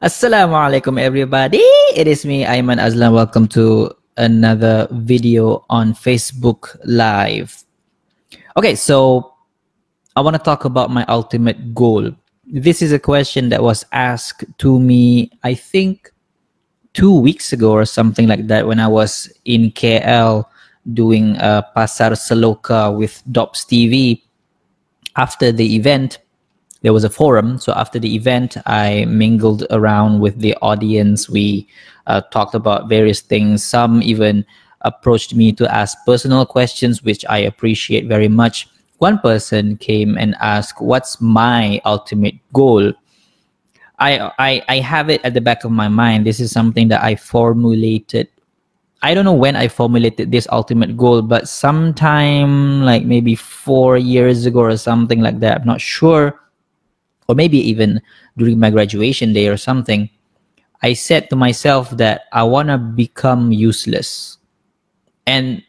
Assalamu alaikum everybody. It is me Aiman Azlan. Welcome to another video on Facebook Live. Okay, so I want to talk about my ultimate goal. This is a question that was asked to me I think 2 weeks ago or something like that when I was in KL doing a Pasar Seloka with Dops TV after the event there was a forum. So after the event, I mingled around with the audience. We uh, talked about various things. Some even approached me to ask personal questions, which I appreciate very much. One person came and asked, "What's my ultimate goal?" I, I I have it at the back of my mind. This is something that I formulated. I don't know when I formulated this ultimate goal, but sometime like maybe four years ago or something like that. I'm not sure or maybe even during my graduation day or something, I said to myself that I want to become useless. And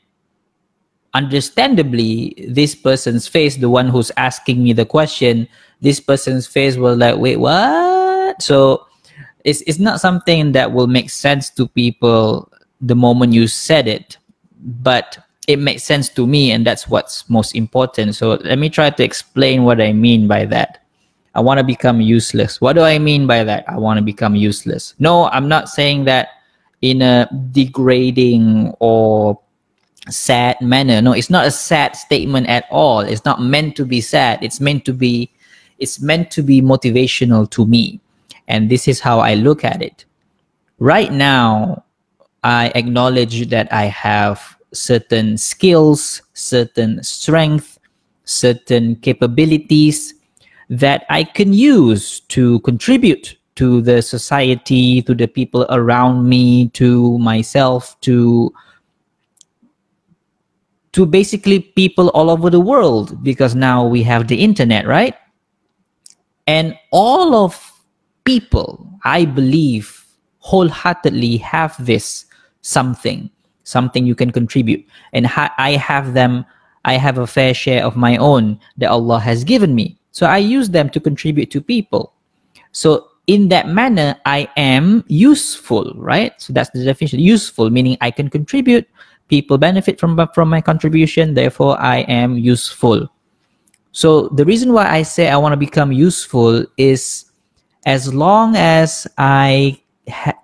understandably, this person's face, the one who's asking me the question, this person's face was like, wait, what? So it's, it's not something that will make sense to people the moment you said it, but it makes sense to me, and that's what's most important. So let me try to explain what I mean by that. I want to become useless. What do I mean by that? I want to become useless. No, I'm not saying that in a degrading or sad manner. No, it's not a sad statement at all. It's not meant to be sad. It's meant to be it's meant to be motivational to me. And this is how I look at it. Right now, I acknowledge that I have certain skills, certain strength, certain capabilities that I can use to contribute to the society, to the people around me, to myself, to to basically people all over the world because now we have the internet, right? And all of people, I believe, wholeheartedly have this something, something you can contribute. And ha- I have them, I have a fair share of my own that Allah has given me. So I use them to contribute to people. So in that manner, I am useful, right? So that's the definition. Useful meaning I can contribute. People benefit from from my contribution. Therefore, I am useful. So the reason why I say I want to become useful is as long as I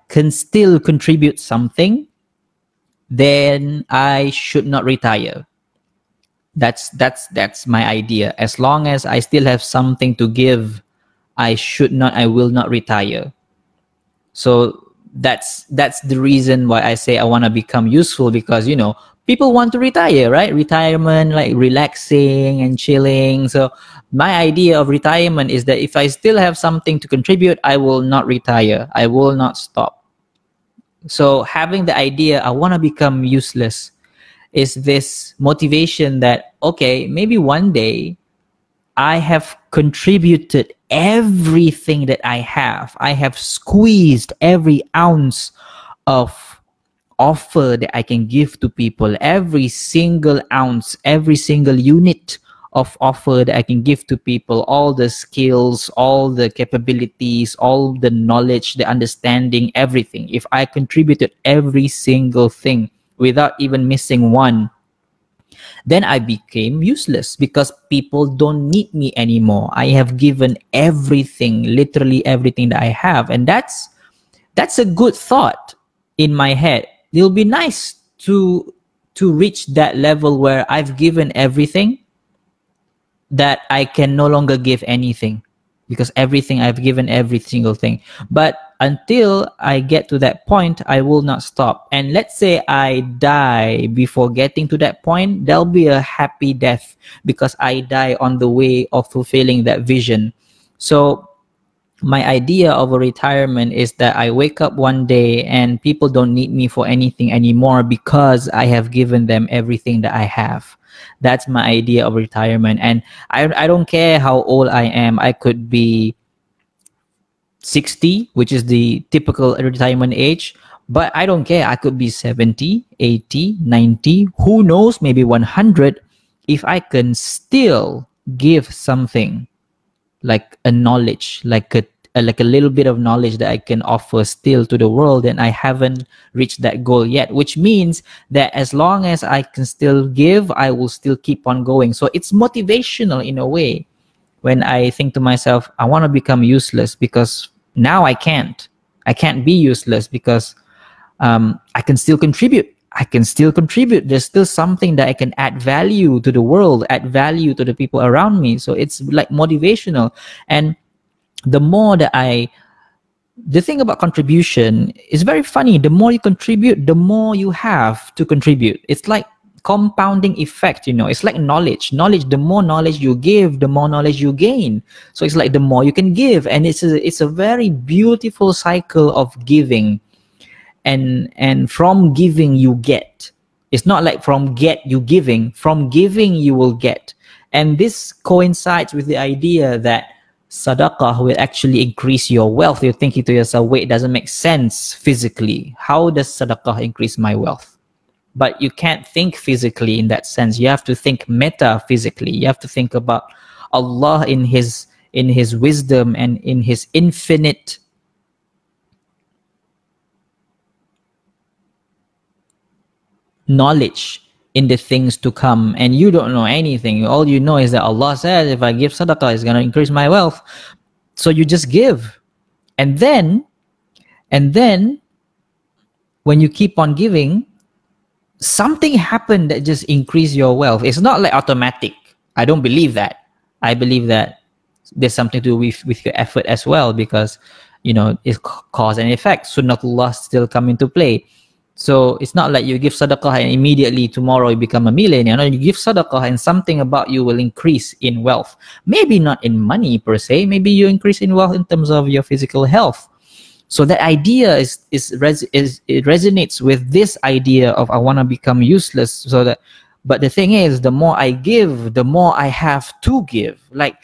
can still contribute something, then I should not retire that's that's that's my idea. As long as i still have something to give i should not i will not retire. So that's that's the reason why i say i want to become useful because you know people want to retire right? Retirement like relaxing and chilling. So my idea of retirement is that if i still have something to contribute i will not retire. I will not stop. So having the idea i want to become useless is this motivation that okay maybe one day i have contributed everything that i have. I have squeezed every ounce of offer that i can give to people. Every single ounce every single unit of offer that i can give to people. All the skills all the capabilities all the knowledge the understanding everything. If i contributed every single thing without even missing one then i became useless because people don't need me anymore. I have given everything literally everything that i have. And that's that's a good thought in my head. It'll be nice to to reach that level where i've given everything that i can no longer give anything because everything i've given every single thing. But until I get to that point, I will not stop. And let's say I die before getting to that point, there'll be a happy death because I die on the way of fulfilling that vision. So, my idea of a retirement is that I wake up one day and people don't need me for anything anymore because I have given them everything that I have. That's my idea of retirement. And I, I don't care how old I am. I could be 60, which is the typical retirement age. But I don't care. I could be 70, 80, 90, who knows, maybe 100. If I can still give something like a knowledge, like a, like a little bit of knowledge that I can offer still to the world, and I haven't reached that goal yet. Which means that as long as I can still give, I will still keep on going. So it's motivational in a way when I think to myself, I want to become useless because now I can't. I can't be useless because um, I can still contribute. I can still contribute. There's still something that I can add value to the world, add value to the people around me. So it's like motivational. And the more that I, the thing about contribution is very funny. The more you contribute, the more you have to contribute. It's like compounding effect you know. It's like knowledge. Knowledge the more knowledge you give the more knowledge you gain. So it's like the more you can give. And it's a, it's a very beautiful cycle of giving. And and from giving you get. It's not like from get you giving. From giving you will get. And this coincides with the idea that sadaqah will actually increase your wealth. You're thinking to yourself wait it doesn't make sense physically? How does sadaqah increase my wealth but you can't think physically in that sense. You have to think metaphysically. You have to think about allah in his in his wisdom and in his infinite knowledge in the things to come. And you don't know anything. All you know is that allah says if i give sadaqah it's going to increase my wealth. So you just give. And then and then when you keep on giving something happened that just increase your wealth it's not like automatic i don't believe that i believe that there's something to do with, with your effort as well because you know it's cause and effect sunnatullah still come into play so it's not like you give sadaqah and immediately tomorrow you become a millionaire. No, you give sadaqah and something about you will increase in wealth. Maybe not in money per se. Maybe you increase in wealth in terms of your physical health. So that idea is is, res, is it resonates with this idea of I want to become useless. So that, but the thing is, the more I give, the more I have to give. Like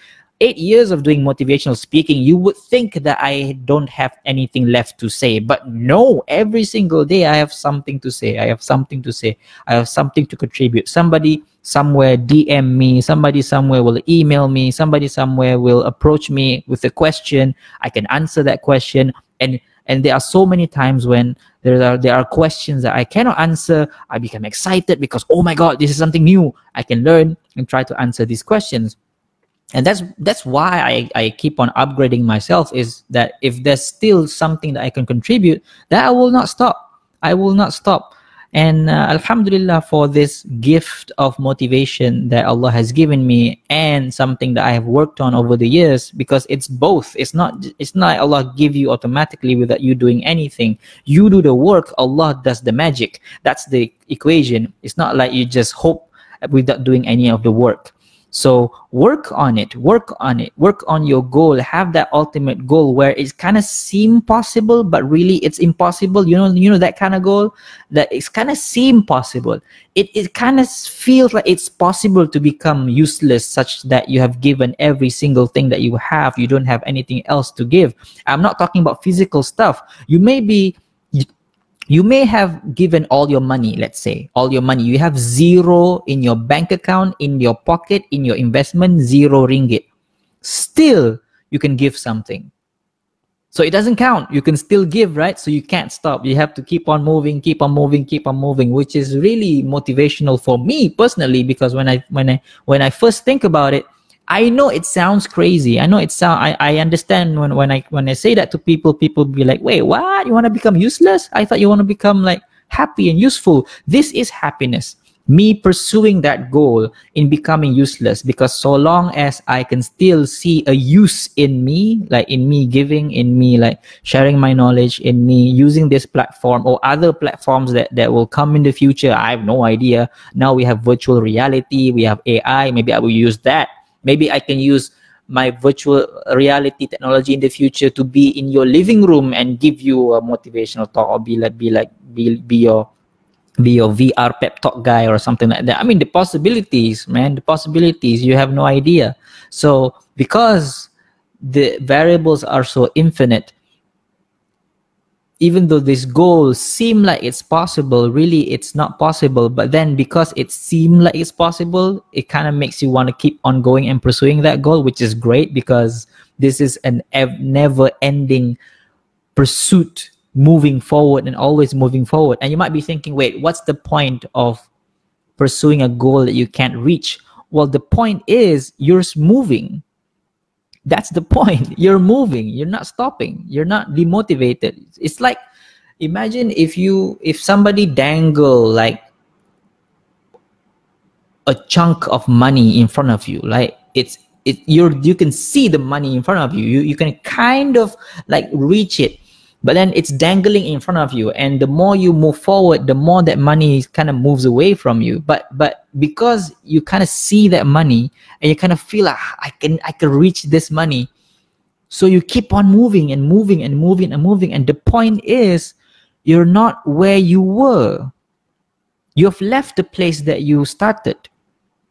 eight years of doing motivational speaking, you would think that I don't have anything left to say. But no, every single day I have something to say. I have something to say. I have something to contribute. Somebody somewhere DM me, somebody somewhere will email me, somebody somewhere will approach me with a question. I can answer that question. And and there are so many times when there are there are questions that I cannot answer. I become excited because oh my god, this is something new. I can learn and try to answer these questions and that's that's why I, I keep on upgrading myself is that if there's still something that i can contribute that i will not stop. I will not stop. And uh, alhamdulillah for this gift of motivation that allah has given me and something that i have worked on over the years because it's both. It's not it's not allah give you automatically without you doing anything. You do the work allah does the magic. That's the equation. It's not like you just hope without doing any of the work so work on it, work on it, work on your goal. Have that ultimate goal where it's kind of seem possible, but really it's impossible. You know, you know that kind of goal that it's kind of seem possible. It it kind of feels like it's possible to become useless, such that you have given every single thing that you have. You don't have anything else to give. I'm not talking about physical stuff. You may be you may have given all your money let's say. All your money. You have zero in your bank account in your pocket in your investment zero ringgit. Still you can give something. So it doesn't count. You can still give right? So you can't stop. You have to keep on moving keep on moving keep on moving which is really motivational for me personally because when i when i when i first think about it I know it sounds crazy. I know it sound. I, I understand when, when I when I say that to people, people be like, "Wait, what? You want to become useless? I thought you want to become like happy and useful. This is happiness. Me pursuing that goal in becoming useless because so long as I can still see a use in me, like in me giving, in me like sharing my knowledge, in me using this platform or other platforms that that will come in the future. I have no idea. Now we have virtual reality, we have AI. Maybe I will use that maybe i can use my virtual reality technology in the future to be in your living room and give you a motivational talk or be like be like be, be your be your VR pep talk guy or something like that. I mean the possibilities, man, the possibilities, you have no idea. So because the variables are so infinite, even though this goal seem like it's possible really it's not possible. But then because it seemed like it's possible it kind of makes you want to keep on going and pursuing that goal which is great because this is an ev- never ending pursuit moving forward and always moving forward. And you might be thinking wait what's the point of pursuing a goal that you can't reach? Well the point is you're moving that's the point. You're moving. You're not stopping. You're not demotivated. It's like imagine if you if somebody dangle like a chunk of money in front of you like it's it you're you can see the money in front of you. You, you can kind of like reach it but then it's dangling in front of you and the more you move forward the more that money kind of moves away from you. But but because you kind of see that money and you kind of feel like ah, i can i can reach this money so you keep on moving and moving and moving and moving. And the point is you're not where you were. You have left the place that you started.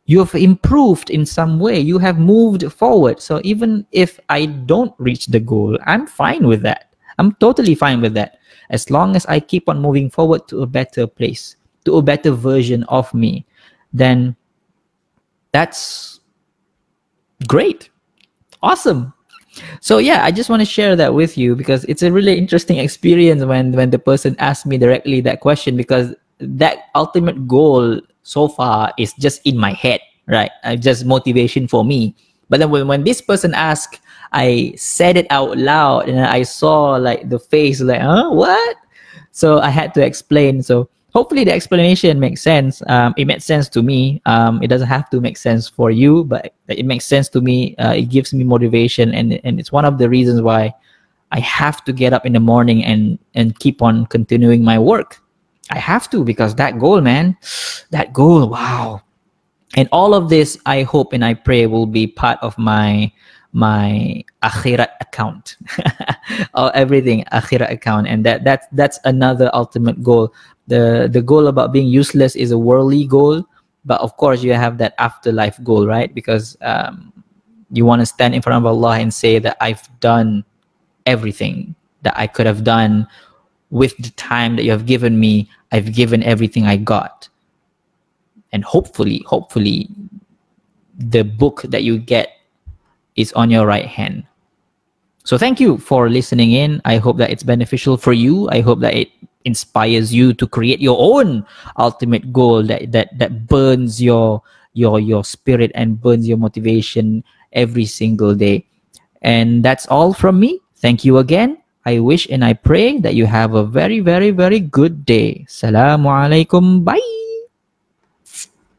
You have improved in some way. You have moved forward. So even if i don't reach the goal i'm fine with that i'm totally fine with that as long as i keep on moving forward to a better place to a better version of me then that's great awesome so yeah i just want to share that with you because it's a really interesting experience when when the person asked me directly that question because that ultimate goal so far is just in my head, right? Uh, just motivation for me. But then when, when this person asked, I said it out loud and I saw like the face like, huh, what? So I had to explain. So hopefully the explanation makes sense. Um, it makes sense to me. Um, it doesn't have to make sense for you, but it makes sense to me. Uh, it gives me motivation, and and it's one of the reasons why I have to get up in the morning and and keep on continuing my work. I have to because that goal, man, that goal, wow. And all of this, I hope and I pray will be part of my my akhirat account. Or everything akhirat account. And that that that's another ultimate goal. The the goal about being useless is a worldly goal but of course you have that afterlife goal right? Because um, you want to stand in front of allah and say that i've done everything that i could have done with the time that you have given me, I've given everything I got. And hopefully, hopefully, the book that you get is on your right hand. So thank you for listening in. I hope that it's beneficial for you. I hope that it inspires you to create your own ultimate goal that that that burns your your your spirit and burns your motivation every single day. And that's all from me. Thank you again. I wish and I pray that you have a very, very, very good day. Assalamualaikum. Bye.